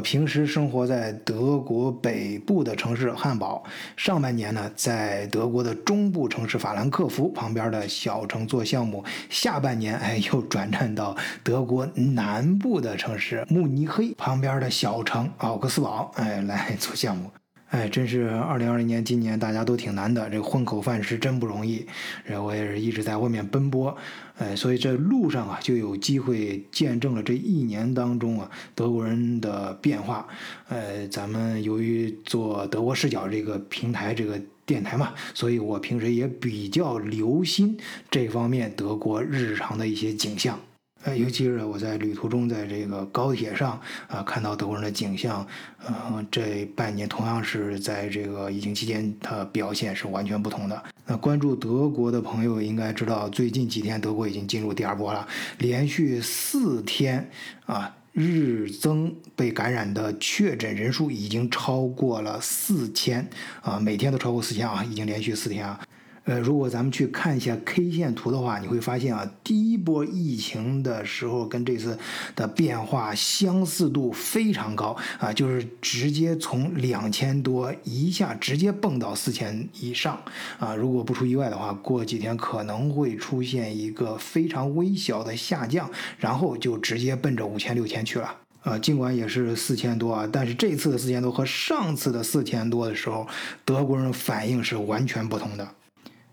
平时生活在德国北部的城市汉堡，上半年呢在德国的中部城市法兰克福旁边的小城做项目，下半年哎又转战到德国南部的城市慕尼黑旁边的小城奥克斯堡哎来做项目。哎，真是二零二零年，今年大家都挺难的，这个混口饭吃真不容易。然后我也是一直在外面奔波，哎，所以这路上啊就有机会见证了这一年当中啊德国人的变化。呃，咱们由于做德国视角这个平台这个电台嘛，所以我平时也比较留心这方面德国日常的一些景象。呃，尤其是我在旅途中，在这个高铁上啊，看到德国人的景象，呃，这半年同样是在这个疫情期间，它表现是完全不同的。那关注德国的朋友应该知道，最近几天德国已经进入第二波了，连续四天啊，日增被感染的确诊人数已经超过了四千啊，每天都超过四千啊，已经连续四天啊。呃，如果咱们去看一下 K 线图的话，你会发现啊，第一波疫情的时候跟这次的变化相似度非常高啊，就是直接从两千多一下直接蹦到四千以上啊。如果不出意外的话，过几天可能会出现一个非常微小的下降，然后就直接奔着五千六千去了啊。尽管也是四千多啊，但是这次的四千多和上次的四千多的时候，德国人反应是完全不同的。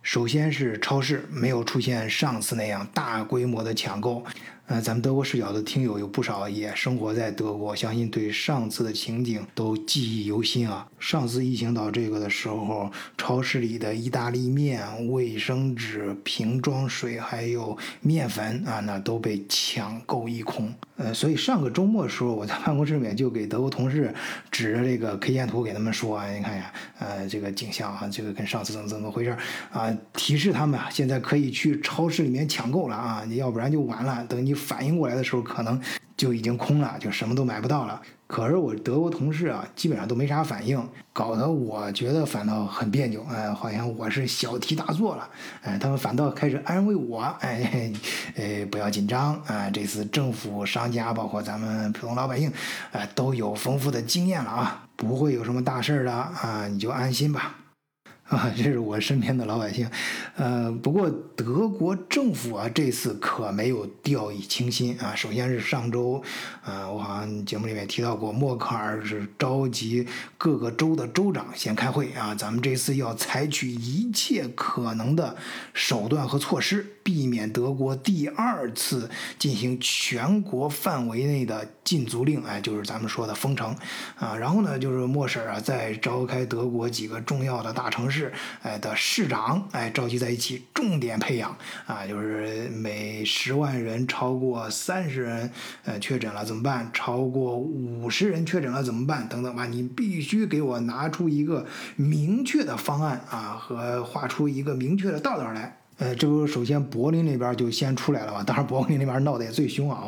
首先是超市没有出现上次那样大规模的抢购。呃，咱们德国视角的听友有不少也生活在德国，相信对上次的情景都记忆犹新啊。上次疫情到这个的时候，超市里的意大利面、卫生纸、瓶装水还有面粉啊，那都被抢购一空。呃，所以上个周末的时候，我在办公室里面就给德国同事指着这个 K 线图给他们说啊，你看呀，呃，这个景象啊，这个跟上次怎么怎么回事啊？提示他们啊，现在可以去超市里面抢购了啊，你要不然就完了。等你。反应过来的时候，可能就已经空了，就什么都买不到了。可是我德国同事啊，基本上都没啥反应，搞得我觉得反倒很别扭。哎，好像我是小题大做了。哎，他们反倒开始安慰我，哎，哎，不要紧张啊，这次政府、商家，包括咱们普通老百姓，哎，都有丰富的经验了啊，不会有什么大事儿的啊，你就安心吧。啊，这是我身边的老百姓，呃，不过德国政府啊，这次可没有掉以轻心啊。首先是上周，啊，我好像节目里面提到过，默克尔是召集各个州的州长先开会啊，咱们这次要采取一切可能的手段和措施，避免德国第二次进行全国范围内的禁足令，哎，就是咱们说的封城啊。然后呢，就是默婶啊，在召开德国几个重要的大城市。市哎的市长哎召集在一起，重点培养啊，就是每十万人超过三十人呃确诊了怎么办？超过五十人确诊了怎么办？等等吧，你必须给我拿出一个明确的方案啊，和画出一个明确的道道来。呃，这不首先柏林那边就先出来了嘛？当然，柏林那边闹得也最凶啊！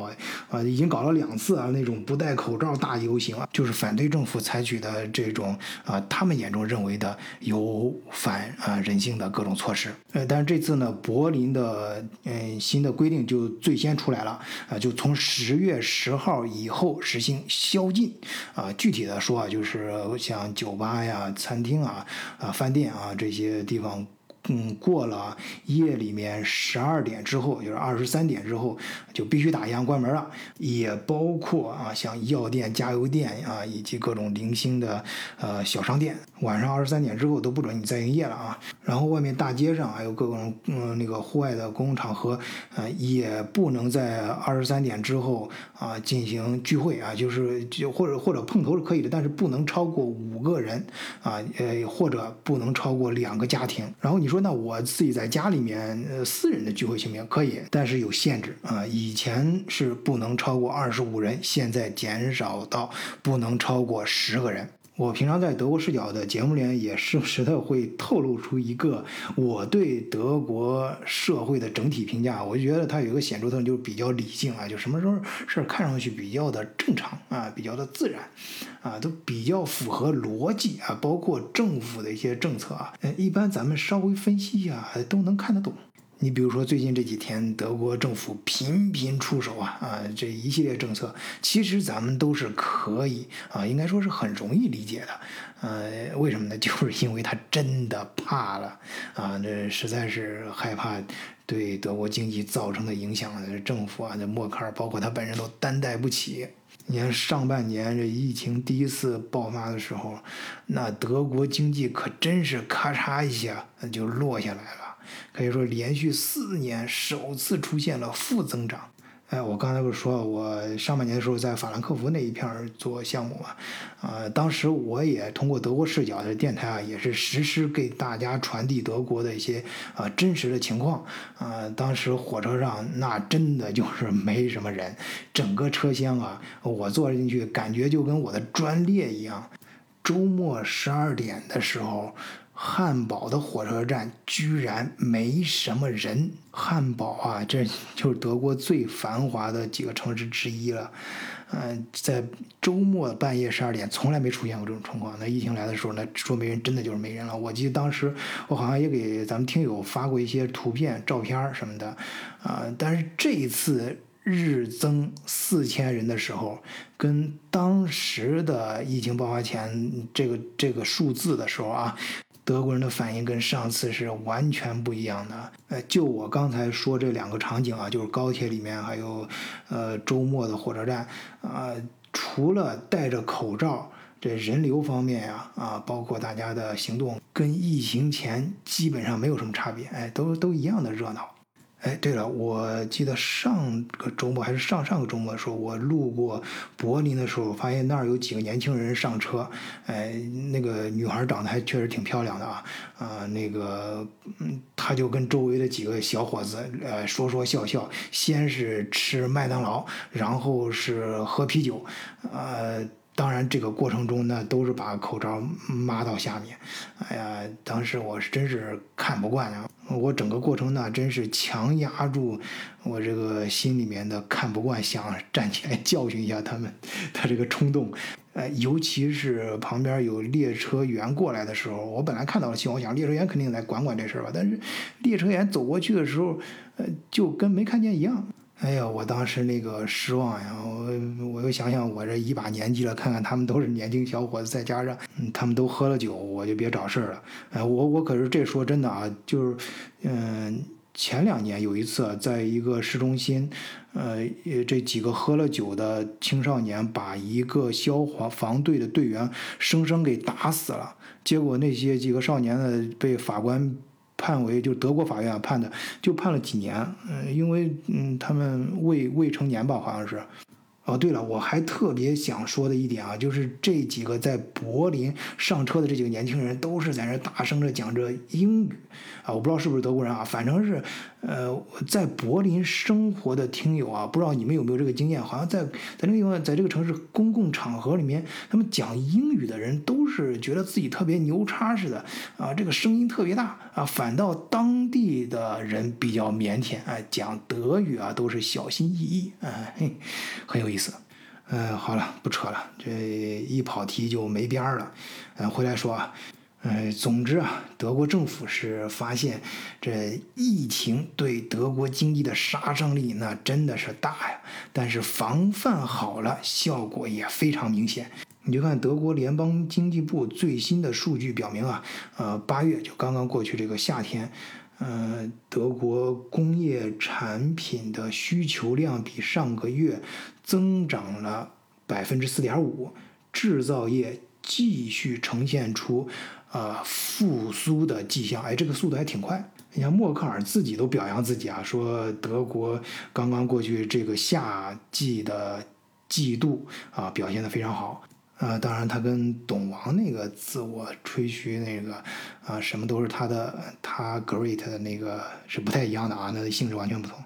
啊，已经搞了两次啊，那种不戴口罩大游行啊，就是反对政府采取的这种啊，他们眼中认为的有反啊人性的各种措施。呃，但是这次呢，柏林的嗯新的规定就最先出来了啊，就从十月十号以后实行宵禁啊。具体的说啊，就是像酒吧呀、餐厅啊、啊饭店啊这些地方。嗯，过了夜里面十二点之后，就是二十三点之后，就必须打烊关门了。也包括啊，像药店、加油店啊，以及各种零星的呃小商店，晚上二十三点之后都不准你再营业了啊。然后外面大街上还有各种嗯那个户外的公共场合，呃，也不能在二十三点之后啊进行聚会啊，就是就或者或者碰头是可以的，但是不能超过五个人啊，呃，或者不能超过两个家庭。然后你说。那我自己在家里面，呃，私人的聚会行不行？可以，但是有限制啊。以前是不能超过二十五人，现在减少到不能超过十个人。我平常在德国视角的节目里也时不时的会透露出一个我对德国社会的整体评价，我就觉得它有一个显著特征，就是比较理性啊，就什么时候事儿看上去比较的正常啊，比较的自然，啊，都比较符合逻辑啊，包括政府的一些政策啊，一般咱们稍微分析一下都能看得懂。你比如说最近这几天，德国政府频频出手啊啊，这一系列政策，其实咱们都是可以啊，应该说是很容易理解的。呃，为什么呢？就是因为他真的怕了啊，这实在是害怕对德国经济造成的影响，政府啊，这默克尔包括他本人都担待不起。你看上半年这疫情第一次爆发的时候，那德国经济可真是咔嚓一下就落下来了。可以说，连续四年首次出现了负增长。哎，我刚才不是说我上半年的时候在法兰克福那一片做项目嘛？啊，当时我也通过德国视角的电台啊，也是实时给大家传递德国的一些啊真实的情况。啊，当时火车上那真的就是没什么人，整个车厢啊，我坐进去感觉就跟我的专列一样。周末十二点的时候。汉堡的火车站居然没什么人。汉堡啊，这就是德国最繁华的几个城市之一了。嗯，在周末半夜十二点，从来没出现过这种情况。那疫情来的时候，那说没人，真的就是没人了。我记得当时我好像也给咱们听友发过一些图片、照片什么的。啊，但是这一次日增四千人的时候，跟当时的疫情爆发前这个这个数字的时候啊。德国人的反应跟上次是完全不一样的。呃，就我刚才说这两个场景啊，就是高铁里面还有，呃，周末的火车站啊，除了戴着口罩，这人流方面呀，啊，包括大家的行动，跟疫情前基本上没有什么差别，哎，都都一样的热闹。哎，对了，我记得上个周末还是上上个周末的时候，我路过柏林的时候，发现那儿有几个年轻人上车。哎，那个女孩长得还确实挺漂亮的啊，啊，那个，嗯，他就跟周围的几个小伙子，呃，说说笑笑，先是吃麦当劳，然后是喝啤酒，呃。当然，这个过程中呢，都是把口罩抹到下面。哎呀，当时我是真是看不惯啊！我整个过程呢，真是强压住我这个心里面的看不惯，想站起来教训一下他们，他这个冲动。呃，尤其是旁边有列车员过来的时候，我本来看到了希望，我想列车员肯定来管管这事儿吧。但是列车员走过去的时候，呃，就跟没看见一样。哎呀，我当时那个失望呀！我我又想想，我这一把年纪了，看看他们都是年轻小伙子，再加上他们都喝了酒，我就别找事儿了。哎，我我可是这说真的啊，就是，嗯，前两年有一次，在一个市中心，呃，这几个喝了酒的青少年把一个消防防队的队员生生给打死了，结果那些几个少年呢，被法官。判为就德国法院判的，就判了几年，嗯，因为嗯他们未未成年吧，好像是。哦，对了，我还特别想说的一点啊，就是这几个在柏林上车的这几个年轻人，都是在那大声着讲着英语，啊，我不知道是不是德国人啊，反正是，呃，在柏林生活的听友啊，不知道你们有没有这个经验，好像在在那个地方，在这个城市公共场合里面，他们讲英语的人都是觉得自己特别牛叉似的，啊，这个声音特别大，啊，反倒当地的人比较腼腆，啊，讲德语啊都是小心翼翼，啊，嘿，很有意。意思，嗯，好了，不扯了，这一跑题就没边儿了。嗯，回来说啊，嗯，总之啊，德国政府是发现这疫情对德国经济的杀伤力那真的是大呀，但是防范好了，效果也非常明显。你就看德国联邦经济部最新的数据表明啊，呃，八月就刚刚过去这个夏天。呃，德国工业产品的需求量比上个月增长了百分之四点五，制造业继续呈现出呃复苏的迹象。哎，这个速度还挺快。你像默克尔自己都表扬自己啊，说德国刚刚过去这个夏季的季度啊表现的非常好。啊，当然，他跟董王那个自我吹嘘那个啊，什么都是他的，他 great 的那个是不太一样的啊，那性质完全不同。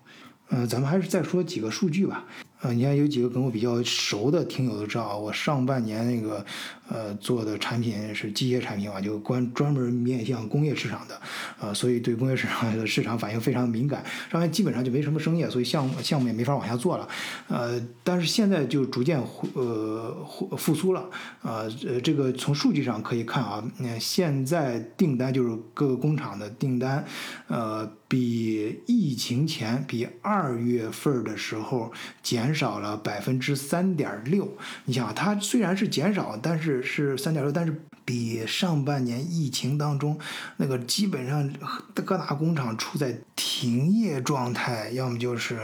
嗯，咱们还是再说几个数据吧。呃，你看有几个跟我比较熟的听友都知道，我上半年那个呃做的产品是机械产品嘛，就关专门面向工业市场的，呃，所以对工业市场 的市场反应非常敏感，上面基本上就没什么生意，所以项目项目也没法往下做了，呃，但是现在就逐渐呃复苏了，呃呃，这个从数据上可以看啊，那现在订单就是各个工厂的订单，呃。比疫情前，比二月份的时候减减少了百分之三点六。你想，它虽然是减少，但是是三点六，但是比上半年疫情当中那个基本上各大工厂处在停业状态，要么就是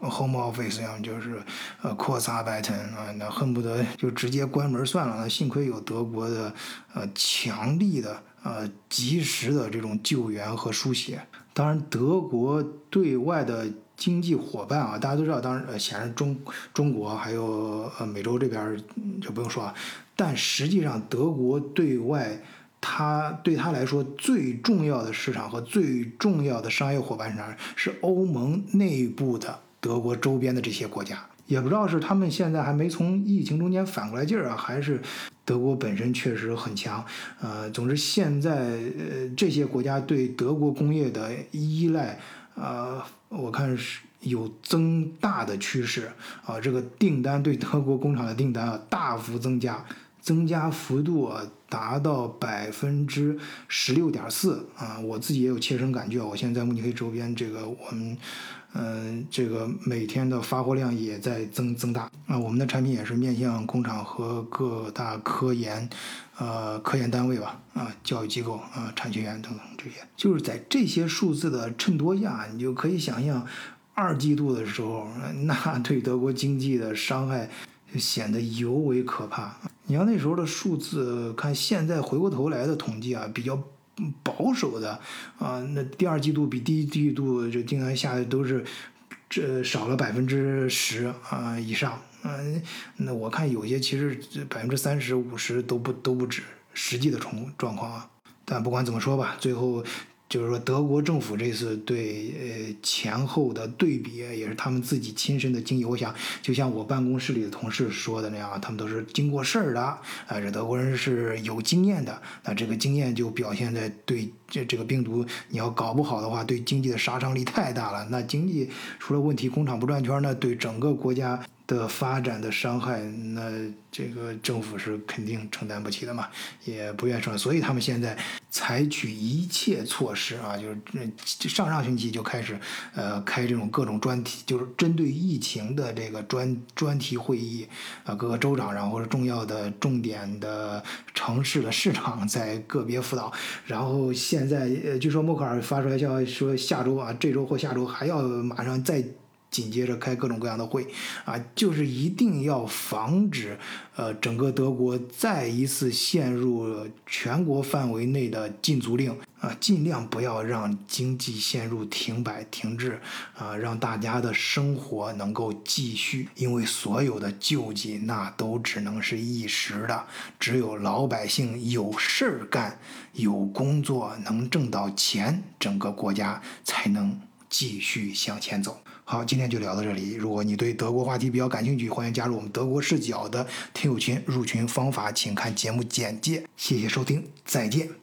home office，要么就是呃扩撒拜腾啊，那恨不得就直接关门算了。那幸亏有德国的呃强力的呃及时的这种救援和输血。当然，德国对外的经济伙伴啊，大家都知道，当然，显然中中国还有呃美洲这边就不用说啊。但实际上，德国对外，它对他来说最重要的市场和最重要的商业伙伴是哪？是欧盟内部的德国周边的这些国家。也不知道是他们现在还没从疫情中间反过来劲儿啊，还是德国本身确实很强。呃，总之现在呃这些国家对德国工业的依赖，呃，我看是有增大的趋势啊。这个订单对德国工厂的订单啊大幅增加，增加幅度啊达到百分之十六点四啊。我自己也有切身感觉，我现在在慕尼黑周边，这个我们。嗯，这个每天的发货量也在增增大啊。我们的产品也是面向工厂和各大科研，呃，科研单位吧，啊，教育机构啊，产学研等等这些。就是在这些数字的衬托下，你就可以想象，二季度的时候，那 对德国经济的伤害就显得尤为可怕。你要那时候的数字，看现在回过头来的统计啊，比较。保守的啊，那第二季度比第一季度就订单下来都是这少了百分之十啊以上，嗯，那我看有些其实百分之三十五十都不都不止实际的重状况啊，但不管怎么说吧，最后。就是说，德国政府这次对呃前后的对比，也是他们自己亲身的经历。我想，就像我办公室里的同事说的那样，他们都是经过事儿的，啊，这德国人是有经验的。那这个经验就表现在对这这个病毒，你要搞不好的话，对经济的杀伤力太大了。那经济出了问题，工厂不转圈，那对整个国家。的发展的伤害，那这个政府是肯定承担不起的嘛，也不愿意承担，所以他们现在采取一切措施啊，就是上上星期就开始，呃，开这种各种专题，就是针对疫情的这个专专题会议啊，各个州长，然后重要的重点的城市的市场在个别辅导，然后现在呃，据说默克尔发出来消息说，下周啊，这周或下周还要马上再。紧接着开各种各样的会，啊，就是一定要防止，呃，整个德国再一次陷入全国范围内的禁足令，啊，尽量不要让经济陷入停摆停滞，啊，让大家的生活能够继续，因为所有的救济那都只能是一时的，只有老百姓有事儿干，有工作能挣到钱，整个国家才能继续向前走。好，今天就聊到这里。如果你对德国话题比较感兴趣，欢迎加入我们德国视角的听友群。入群方法请看节目简介。谢谢收听，再见。